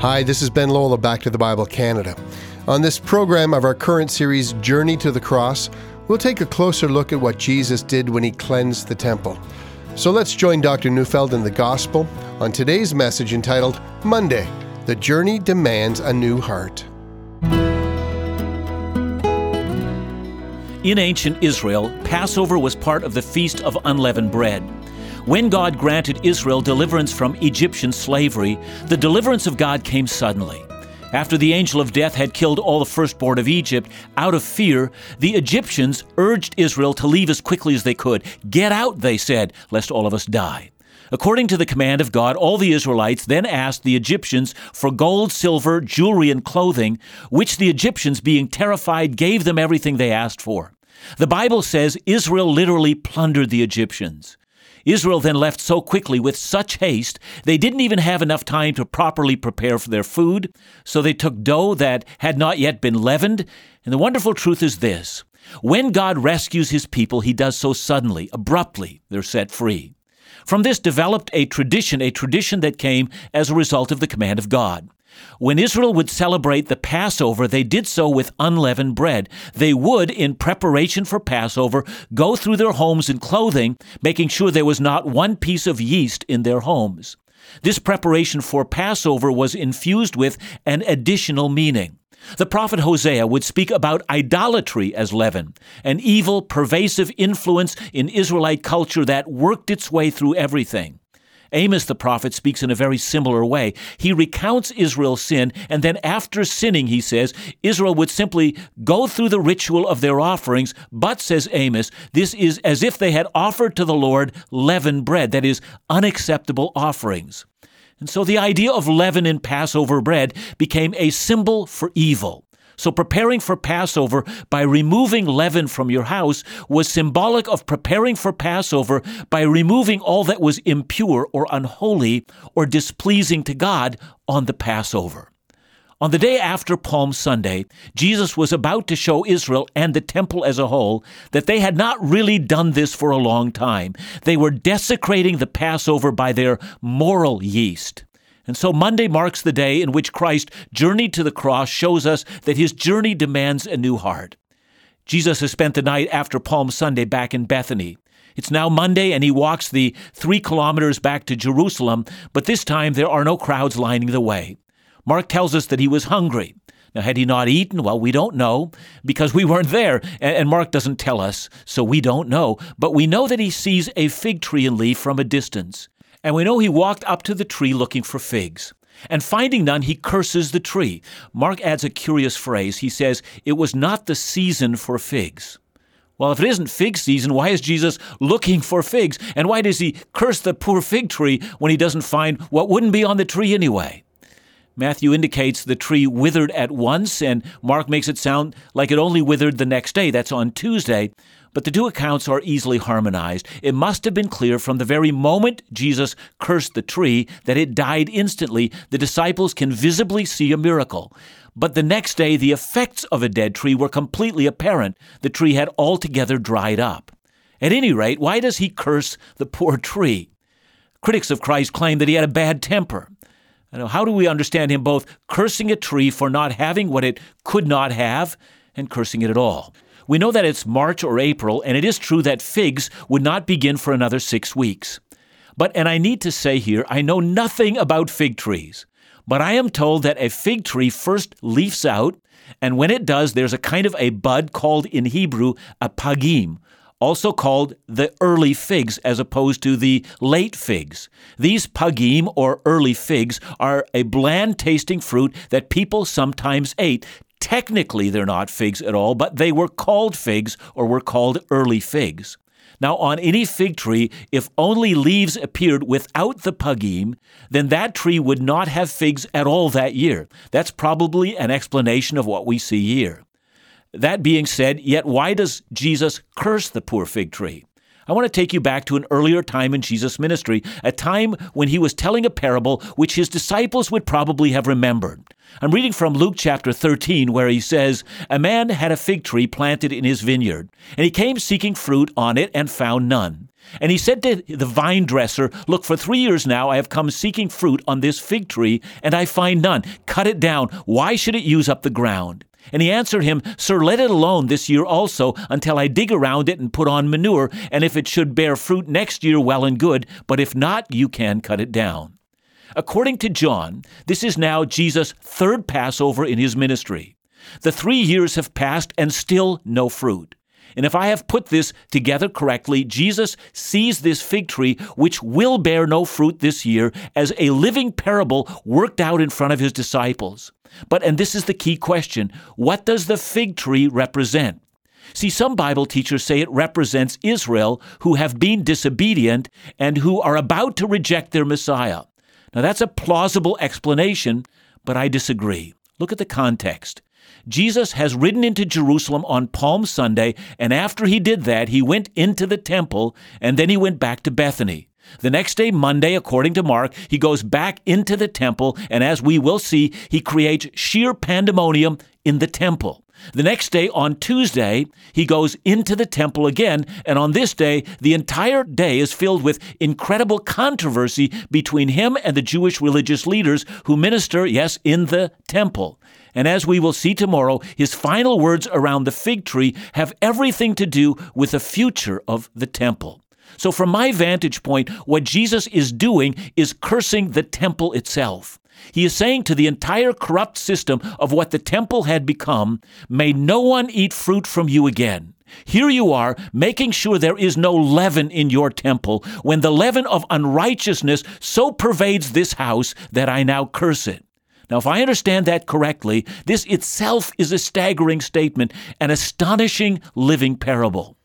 Hi, this is Ben Lola, Back to the Bible Canada. On this program of our current series, Journey to the Cross, we'll take a closer look at what Jesus did when he cleansed the temple. So let's join Dr. Neufeld in the Gospel on today's message entitled Monday The Journey Demands a New Heart. In ancient Israel, Passover was part of the Feast of Unleavened Bread. When God granted Israel deliverance from Egyptian slavery, the deliverance of God came suddenly. After the angel of death had killed all the firstborn of Egypt, out of fear, the Egyptians urged Israel to leave as quickly as they could. Get out, they said, lest all of us die. According to the command of God, all the Israelites then asked the Egyptians for gold, silver, jewelry, and clothing, which the Egyptians, being terrified, gave them everything they asked for. The Bible says Israel literally plundered the Egyptians. Israel then left so quickly with such haste, they didn't even have enough time to properly prepare for their food. So they took dough that had not yet been leavened. And the wonderful truth is this when God rescues his people, he does so suddenly, abruptly, they're set free. From this developed a tradition, a tradition that came as a result of the command of God. When Israel would celebrate the Passover, they did so with unleavened bread. They would, in preparation for Passover, go through their homes and clothing, making sure there was not one piece of yeast in their homes. This preparation for Passover was infused with an additional meaning. The prophet Hosea would speak about idolatry as leaven, an evil, pervasive influence in Israelite culture that worked its way through everything. Amos the prophet speaks in a very similar way. He recounts Israel's sin, and then after sinning, he says, Israel would simply go through the ritual of their offerings, but, says Amos, this is as if they had offered to the Lord leavened bread, that is, unacceptable offerings. And so the idea of leaven in Passover bread became a symbol for evil. So preparing for Passover by removing leaven from your house was symbolic of preparing for Passover by removing all that was impure or unholy or displeasing to God on the Passover. On the day after Palm Sunday, Jesus was about to show Israel and the temple as a whole that they had not really done this for a long time. They were desecrating the Passover by their moral yeast. And so Monday marks the day in which Christ journeyed to the cross, shows us that his journey demands a new heart. Jesus has spent the night after Palm Sunday back in Bethany. It's now Monday, and he walks the three kilometers back to Jerusalem, but this time there are no crowds lining the way. Mark tells us that he was hungry. Now, had he not eaten? Well, we don't know because we weren't there, and Mark doesn't tell us, so we don't know. But we know that he sees a fig tree and leaf from a distance. And we know he walked up to the tree looking for figs. And finding none, he curses the tree. Mark adds a curious phrase. He says, It was not the season for figs. Well, if it isn't fig season, why is Jesus looking for figs? And why does he curse the poor fig tree when he doesn't find what wouldn't be on the tree anyway? Matthew indicates the tree withered at once, and Mark makes it sound like it only withered the next day. That's on Tuesday. But the two accounts are easily harmonized. It must have been clear from the very moment Jesus cursed the tree that it died instantly. The disciples can visibly see a miracle. But the next day, the effects of a dead tree were completely apparent. The tree had altogether dried up. At any rate, why does he curse the poor tree? Critics of Christ claim that he had a bad temper. How do we understand him both cursing a tree for not having what it could not have and cursing it at all? We know that it's March or April, and it is true that figs would not begin for another six weeks. But, and I need to say here, I know nothing about fig trees, but I am told that a fig tree first leaves out, and when it does, there's a kind of a bud called in Hebrew a pagim, also called the early figs as opposed to the late figs. These pagim or early figs are a bland tasting fruit that people sometimes ate Technically, they're not figs at all, but they were called figs or were called early figs. Now, on any fig tree, if only leaves appeared without the pagim, then that tree would not have figs at all that year. That's probably an explanation of what we see here. That being said, yet why does Jesus curse the poor fig tree? I want to take you back to an earlier time in Jesus' ministry, a time when he was telling a parable which his disciples would probably have remembered. I'm reading from Luke chapter 13, where he says, A man had a fig tree planted in his vineyard, and he came seeking fruit on it and found none. And he said to the vine dresser, Look, for three years now I have come seeking fruit on this fig tree, and I find none. Cut it down. Why should it use up the ground? And he answered him, Sir, let it alone this year also, until I dig around it and put on manure, and if it should bear fruit next year, well and good, but if not, you can cut it down. According to John, this is now Jesus' third Passover in his ministry. The three years have passed and still no fruit. And if I have put this together correctly, Jesus sees this fig tree, which will bear no fruit this year, as a living parable worked out in front of his disciples. But, and this is the key question what does the fig tree represent? See, some Bible teachers say it represents Israel who have been disobedient and who are about to reject their Messiah. Now, that's a plausible explanation, but I disagree. Look at the context. Jesus has ridden into Jerusalem on Palm Sunday, and after he did that, he went into the temple, and then he went back to Bethany. The next day, Monday, according to Mark, he goes back into the temple, and as we will see, he creates sheer pandemonium in the temple. The next day, on Tuesday, he goes into the temple again, and on this day, the entire day is filled with incredible controversy between him and the Jewish religious leaders who minister, yes, in the temple. And as we will see tomorrow, his final words around the fig tree have everything to do with the future of the temple. So, from my vantage point, what Jesus is doing is cursing the temple itself. He is saying to the entire corrupt system of what the temple had become, May no one eat fruit from you again. Here you are, making sure there is no leaven in your temple, when the leaven of unrighteousness so pervades this house that I now curse it. Now, if I understand that correctly, this itself is a staggering statement, an astonishing living parable.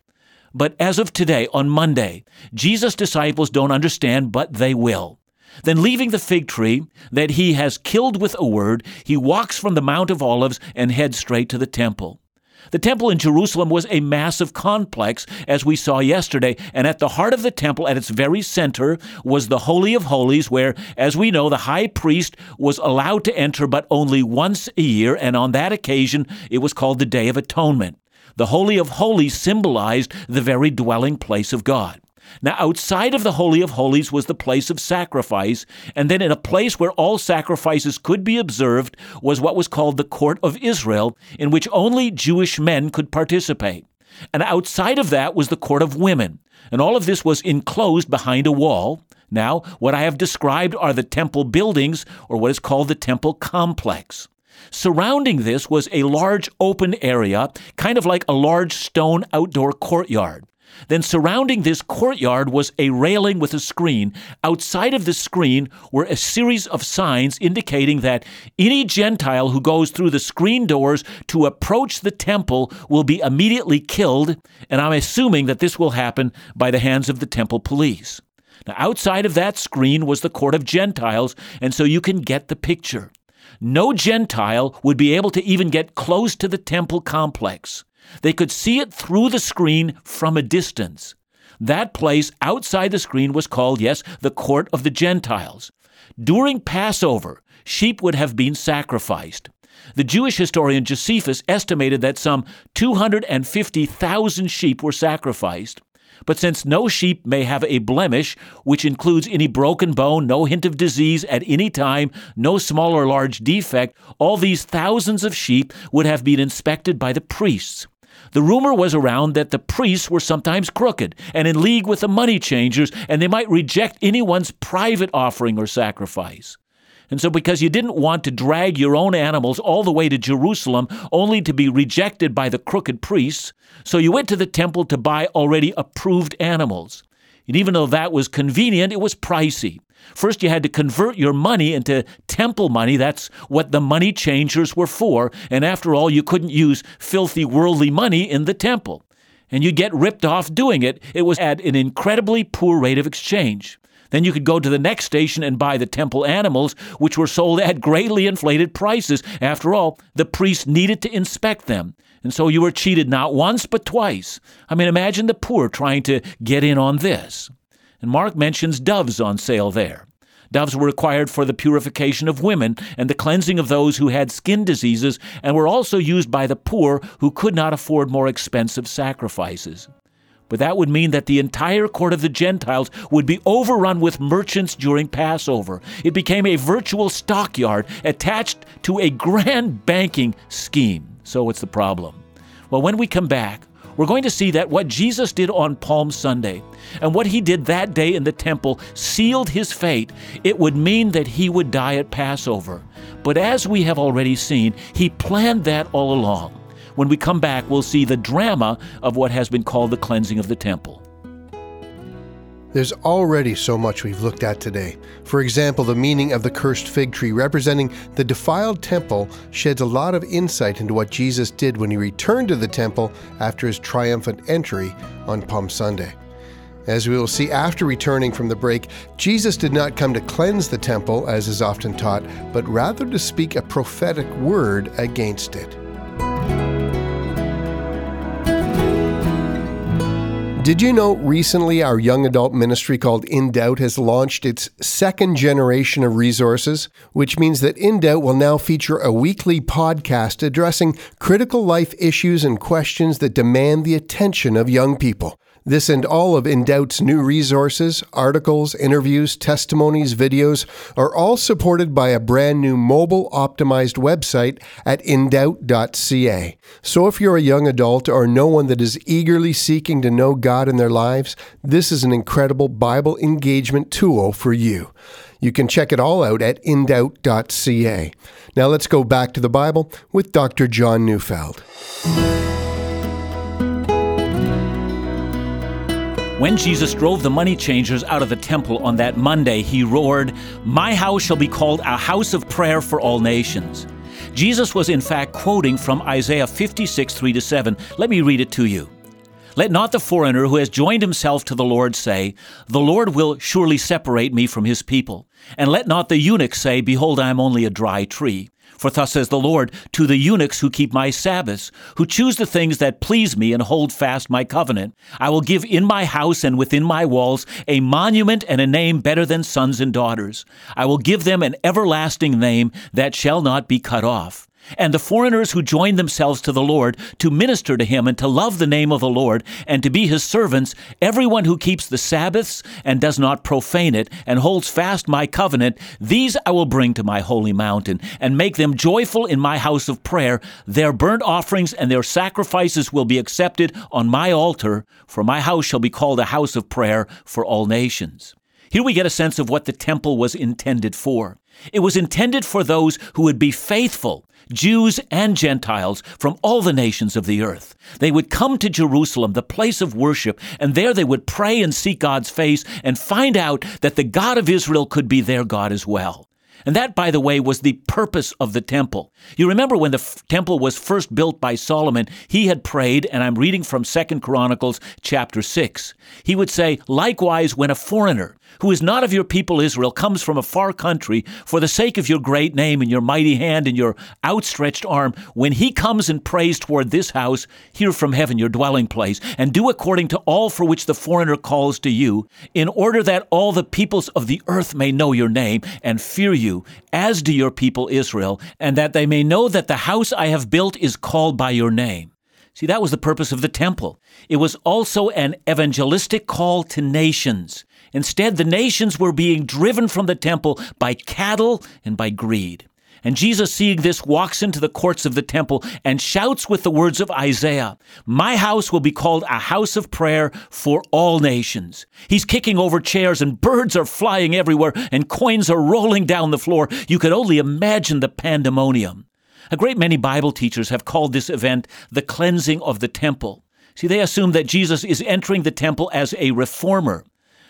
But as of today, on Monday, Jesus' disciples don't understand, but they will. Then, leaving the fig tree that he has killed with a word, he walks from the Mount of Olives and heads straight to the temple. The temple in Jerusalem was a massive complex, as we saw yesterday, and at the heart of the temple, at its very center, was the Holy of Holies, where, as we know, the high priest was allowed to enter but only once a year, and on that occasion, it was called the Day of Atonement. The Holy of Holies symbolized the very dwelling place of God. Now, outside of the Holy of Holies was the place of sacrifice, and then in a place where all sacrifices could be observed was what was called the Court of Israel, in which only Jewish men could participate. And outside of that was the Court of Women, and all of this was enclosed behind a wall. Now, what I have described are the temple buildings, or what is called the temple complex. Surrounding this was a large open area, kind of like a large stone outdoor courtyard. Then surrounding this courtyard was a railing with a screen. Outside of the screen were a series of signs indicating that any Gentile who goes through the screen doors to approach the temple will be immediately killed, and I'm assuming that this will happen by the hands of the temple police. Now, outside of that screen was the court of Gentiles, and so you can get the picture. No Gentile would be able to even get close to the temple complex. They could see it through the screen from a distance. That place outside the screen was called, yes, the court of the Gentiles. During Passover, sheep would have been sacrificed. The Jewish historian Josephus estimated that some 250,000 sheep were sacrificed. But since no sheep may have a blemish, which includes any broken bone, no hint of disease at any time, no small or large defect, all these thousands of sheep would have been inspected by the priests. The rumor was around that the priests were sometimes crooked and in league with the money changers, and they might reject anyone's private offering or sacrifice. And so, because you didn't want to drag your own animals all the way to Jerusalem only to be rejected by the crooked priests, so you went to the temple to buy already approved animals. And even though that was convenient, it was pricey. First, you had to convert your money into temple money. That's what the money changers were for. And after all, you couldn't use filthy worldly money in the temple. And you'd get ripped off doing it. It was at an incredibly poor rate of exchange. Then you could go to the next station and buy the temple animals, which were sold at greatly inflated prices. After all, the priests needed to inspect them. And so you were cheated not once, but twice. I mean, imagine the poor trying to get in on this. And Mark mentions doves on sale there. Doves were required for the purification of women and the cleansing of those who had skin diseases, and were also used by the poor who could not afford more expensive sacrifices. But that would mean that the entire court of the Gentiles would be overrun with merchants during Passover. It became a virtual stockyard attached to a grand banking scheme. So what's the problem? Well, when we come back, we're going to see that what Jesus did on Palm Sunday and what he did that day in the temple sealed his fate. It would mean that he would die at Passover. But as we have already seen, he planned that all along. When we come back, we'll see the drama of what has been called the cleansing of the temple. There's already so much we've looked at today. For example, the meaning of the cursed fig tree representing the defiled temple sheds a lot of insight into what Jesus did when he returned to the temple after his triumphant entry on Palm Sunday. As we will see after returning from the break, Jesus did not come to cleanse the temple, as is often taught, but rather to speak a prophetic word against it. Did you know recently our young adult ministry called In Doubt has launched its second generation of resources, which means that In Doubt will now feature a weekly podcast addressing critical life issues and questions that demand the attention of young people. This and all of In Doubt's new resources, articles, interviews, testimonies, videos are all supported by a brand new mobile optimized website at indoubt.ca. So if you're a young adult or know one that is eagerly seeking to know God in their lives, this is an incredible Bible engagement tool for you. You can check it all out at indoubt.ca. Now let's go back to the Bible with Dr. John Neufeld. When Jesus drove the money changers out of the temple on that Monday, he roared, My house shall be called a house of prayer for all nations. Jesus was in fact quoting from Isaiah 56, 3 to 7. Let me read it to you. Let not the foreigner who has joined himself to the Lord say, The Lord will surely separate me from his people. And let not the eunuch say, Behold, I am only a dry tree. For thus says the Lord to the eunuchs who keep my Sabbaths, who choose the things that please me and hold fast my covenant. I will give in my house and within my walls a monument and a name better than sons and daughters. I will give them an everlasting name that shall not be cut off and the foreigners who join themselves to the Lord to minister to him and to love the name of the Lord and to be his servants, everyone who keeps the Sabbaths and does not profane it and holds fast my covenant, these I will bring to my holy mountain and make them joyful in my house of prayer. Their burnt offerings and their sacrifices will be accepted on my altar, for my house shall be called a house of prayer for all nations. Here we get a sense of what the temple was intended for. It was intended for those who would be faithful Jews and Gentiles from all the nations of the earth. They would come to Jerusalem, the place of worship, and there they would pray and seek God's face and find out that the God of Israel could be their God as well. And that, by the way, was the purpose of the temple. You remember when the f- temple was first built by Solomon, he had prayed, and I'm reading from Second Chronicles chapter 6. He would say, Likewise, when a foreigner who is not of your people Israel, comes from a far country, for the sake of your great name and your mighty hand and your outstretched arm, when he comes and prays toward this house, hear from heaven your dwelling place, and do according to all for which the foreigner calls to you, in order that all the peoples of the earth may know your name and fear you, as do your people Israel, and that they may know that the house I have built is called by your name. See, that was the purpose of the temple. It was also an evangelistic call to nations. Instead, the nations were being driven from the temple by cattle and by greed. And Jesus, seeing this, walks into the courts of the temple and shouts with the words of Isaiah My house will be called a house of prayer for all nations. He's kicking over chairs, and birds are flying everywhere, and coins are rolling down the floor. You could only imagine the pandemonium. A great many Bible teachers have called this event the cleansing of the temple. See, they assume that Jesus is entering the temple as a reformer.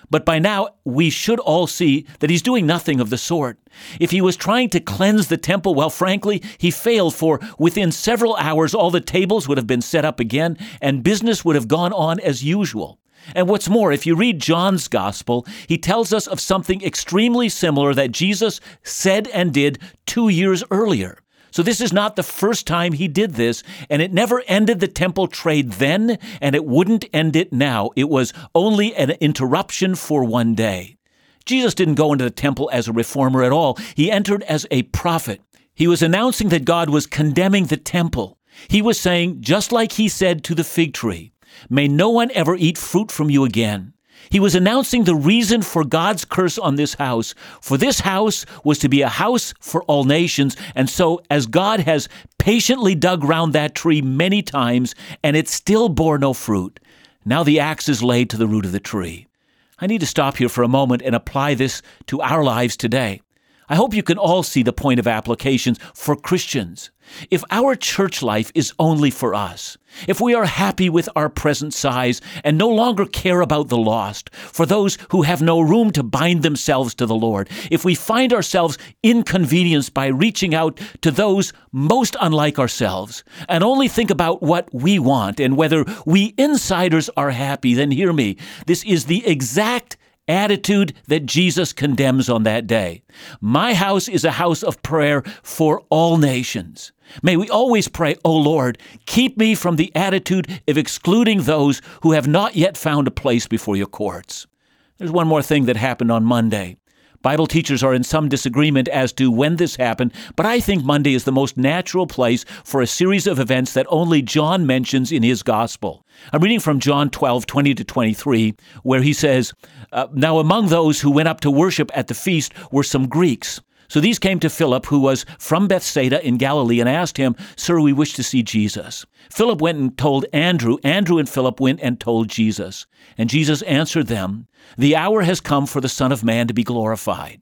But by now, we should all see that he's doing nothing of the sort. If he was trying to cleanse the temple, well, frankly, he failed, for within several hours, all the tables would have been set up again, and business would have gone on as usual. And what's more, if you read John's gospel, he tells us of something extremely similar that Jesus said and did two years earlier. So this is not the first time he did this, and it never ended the temple trade then, and it wouldn't end it now. It was only an interruption for one day. Jesus didn't go into the temple as a reformer at all. He entered as a prophet. He was announcing that God was condemning the temple. He was saying, just like he said to the fig tree, May no one ever eat fruit from you again. He was announcing the reason for God's curse on this house. For this house was to be a house for all nations. And so, as God has patiently dug round that tree many times, and it still bore no fruit, now the axe is laid to the root of the tree. I need to stop here for a moment and apply this to our lives today. I hope you can all see the point of applications for Christians. If our church life is only for us, if we are happy with our present size and no longer care about the lost, for those who have no room to bind themselves to the Lord, if we find ourselves inconvenienced by reaching out to those most unlike ourselves, and only think about what we want and whether we insiders are happy, then hear me. This is the exact attitude that Jesus condemns on that day. My house is a house of prayer for all nations. May we always pray, O Lord, keep me from the attitude of excluding those who have not yet found a place before your courts. There's one more thing that happened on Monday. Bible teachers are in some disagreement as to when this happened, but I think Monday is the most natural place for a series of events that only John mentions in his gospel. I'm reading from John 12, 20 to 23, where he says, uh, Now among those who went up to worship at the feast were some Greeks. So these came to Philip, who was from Bethsaida in Galilee, and asked him, Sir, we wish to see Jesus. Philip went and told Andrew. Andrew and Philip went and told Jesus. And Jesus answered them, The hour has come for the Son of Man to be glorified.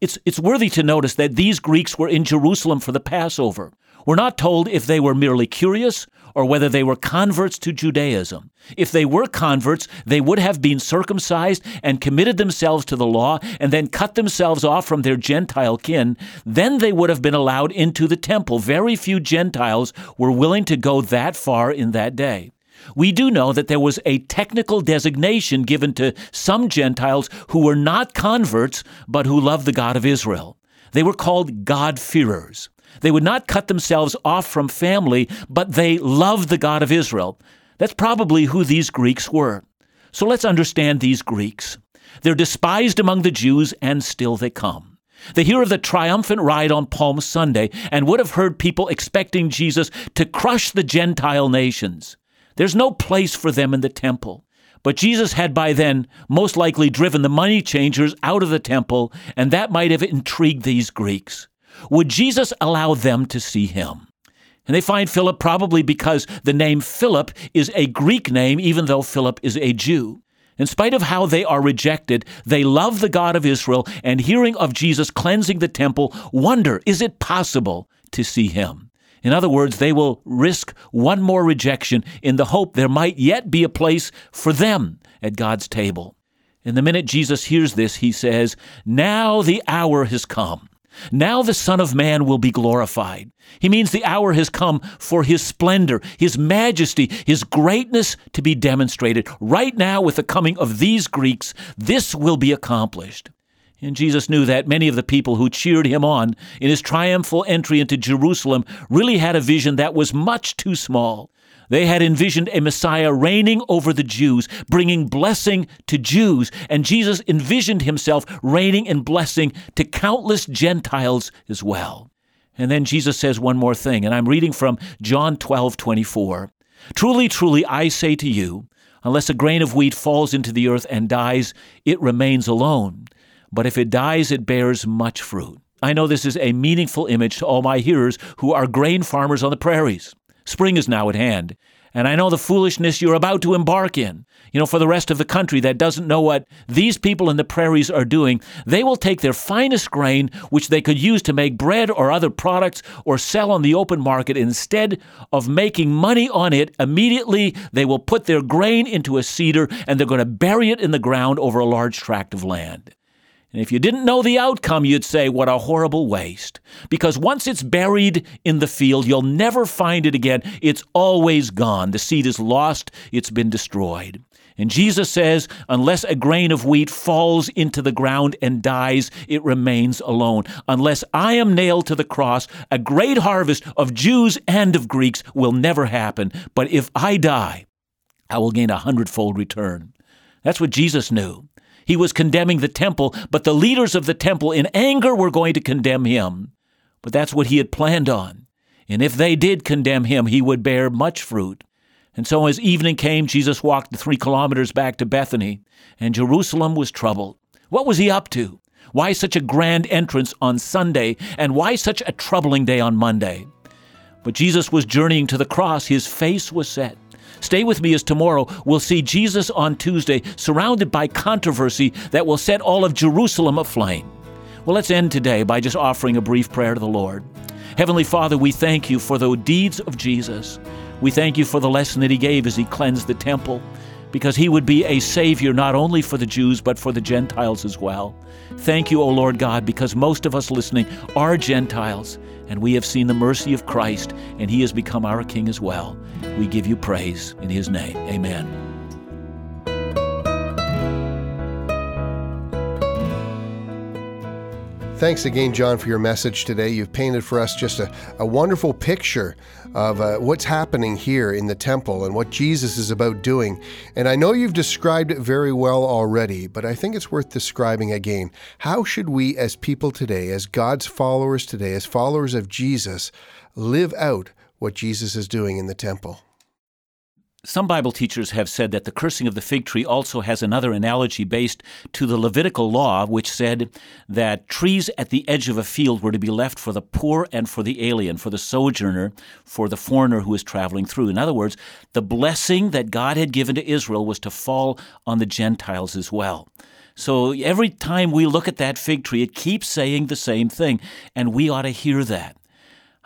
It's, it's worthy to notice that these Greeks were in Jerusalem for the Passover. We're not told if they were merely curious or whether they were converts to Judaism. If they were converts, they would have been circumcised and committed themselves to the law and then cut themselves off from their Gentile kin. Then they would have been allowed into the temple. Very few Gentiles were willing to go that far in that day. We do know that there was a technical designation given to some Gentiles who were not converts, but who loved the God of Israel. They were called God-fearers. They would not cut themselves off from family, but they loved the God of Israel. That's probably who these Greeks were. So let's understand these Greeks. They're despised among the Jews, and still they come. They hear of the triumphant ride on Palm Sunday and would have heard people expecting Jesus to crush the Gentile nations. There's no place for them in the temple. But Jesus had by then most likely driven the money changers out of the temple, and that might have intrigued these Greeks. Would Jesus allow them to see him? And they find Philip probably because the name Philip is a Greek name, even though Philip is a Jew. In spite of how they are rejected, they love the God of Israel and hearing of Jesus cleansing the temple, wonder, is it possible to see him? In other words, they will risk one more rejection in the hope there might yet be a place for them at God's table. And the minute Jesus hears this, he says, Now the hour has come. Now the Son of Man will be glorified. He means the hour has come for His splendor, His majesty, His greatness to be demonstrated. Right now, with the coming of these Greeks, this will be accomplished. And Jesus knew that many of the people who cheered him on in his triumphal entry into Jerusalem really had a vision that was much too small. They had envisioned a Messiah reigning over the Jews, bringing blessing to Jews, and Jesus envisioned himself reigning and blessing to countless Gentiles as well. And then Jesus says one more thing, and I'm reading from John 12, 24. Truly, truly, I say to you, unless a grain of wheat falls into the earth and dies, it remains alone. But if it dies, it bears much fruit. I know this is a meaningful image to all my hearers who are grain farmers on the prairies. Spring is now at hand. And I know the foolishness you're about to embark in. You know, for the rest of the country that doesn't know what these people in the prairies are doing, they will take their finest grain, which they could use to make bread or other products or sell on the open market. Instead of making money on it, immediately they will put their grain into a seeder and they're going to bury it in the ground over a large tract of land. And if you didn't know the outcome, you'd say, What a horrible waste. Because once it's buried in the field, you'll never find it again. It's always gone. The seed is lost, it's been destroyed. And Jesus says, Unless a grain of wheat falls into the ground and dies, it remains alone. Unless I am nailed to the cross, a great harvest of Jews and of Greeks will never happen. But if I die, I will gain a hundredfold return. That's what Jesus knew. He was condemning the temple, but the leaders of the temple in anger were going to condemn him. But that's what he had planned on. And if they did condemn him, he would bear much fruit. And so as evening came, Jesus walked the three kilometers back to Bethany, and Jerusalem was troubled. What was he up to? Why such a grand entrance on Sunday, and why such a troubling day on Monday? But Jesus was journeying to the cross, his face was set. Stay with me as tomorrow we'll see Jesus on Tuesday surrounded by controversy that will set all of Jerusalem aflame. Well, let's end today by just offering a brief prayer to the Lord. Heavenly Father, we thank you for the deeds of Jesus. We thank you for the lesson that he gave as he cleansed the temple, because he would be a Savior not only for the Jews, but for the Gentiles as well. Thank you, O Lord God, because most of us listening are Gentiles, and we have seen the mercy of Christ, and he has become our King as well. We give you praise in his name. Amen. Thanks again, John, for your message today. You've painted for us just a, a wonderful picture of uh, what's happening here in the temple and what Jesus is about doing. And I know you've described it very well already, but I think it's worth describing again. How should we, as people today, as God's followers today, as followers of Jesus, live out what Jesus is doing in the temple? Some Bible teachers have said that the cursing of the fig tree also has another analogy based to the Levitical law, which said that trees at the edge of a field were to be left for the poor and for the alien, for the sojourner, for the foreigner who is traveling through. In other words, the blessing that God had given to Israel was to fall on the Gentiles as well. So every time we look at that fig tree, it keeps saying the same thing, and we ought to hear that.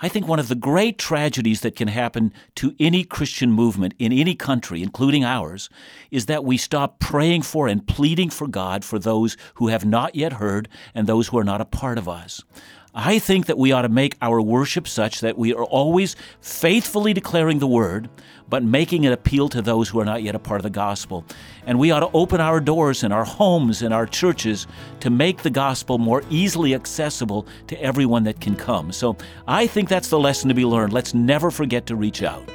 I think one of the great tragedies that can happen to any Christian movement in any country, including ours, is that we stop praying for and pleading for God for those who have not yet heard and those who are not a part of us. I think that we ought to make our worship such that we are always faithfully declaring the word, but making it appeal to those who are not yet a part of the gospel. And we ought to open our doors and our homes and our churches to make the gospel more easily accessible to everyone that can come. So I think that's the lesson to be learned. Let's never forget to reach out.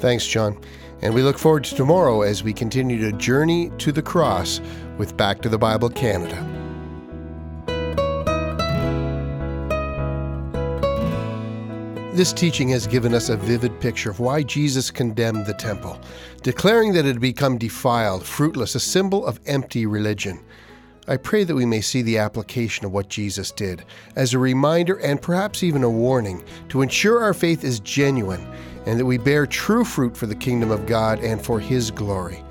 Thanks, John. And we look forward to tomorrow as we continue to journey to the cross with Back to the Bible Canada. This teaching has given us a vivid picture of why Jesus condemned the temple, declaring that it had become defiled, fruitless, a symbol of empty religion. I pray that we may see the application of what Jesus did as a reminder and perhaps even a warning to ensure our faith is genuine and that we bear true fruit for the kingdom of God and for His glory.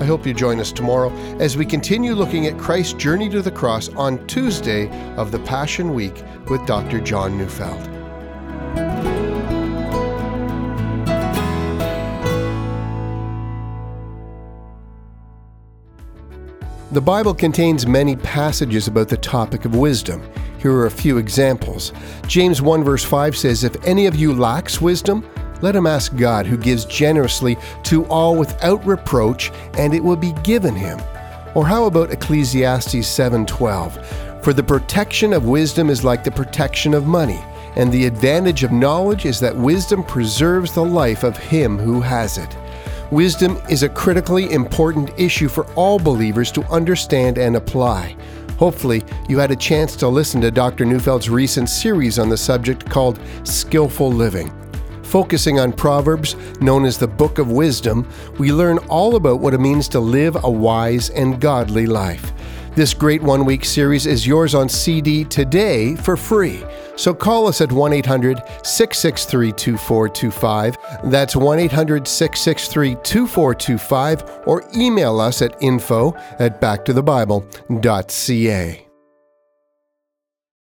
I hope you join us tomorrow as we continue looking at Christ's journey to the cross on Tuesday of the Passion Week with Dr. John Neufeld. The Bible contains many passages about the topic of wisdom. Here are a few examples. James 1 verse 5 says, If any of you lacks wisdom, let him ask God, who gives generously to all without reproach, and it will be given him. Or how about Ecclesiastes 7:12? For the protection of wisdom is like the protection of money, and the advantage of knowledge is that wisdom preserves the life of him who has it. Wisdom is a critically important issue for all believers to understand and apply. Hopefully, you had a chance to listen to Dr. Neufeld's recent series on the subject called Skillful Living. Focusing on Proverbs, known as the Book of Wisdom, we learn all about what it means to live a wise and godly life. This great one week series is yours on CD today for free. So call us at 1 800 663 2425. That's 1 800 663 2425, or email us at info at backtothebible.ca.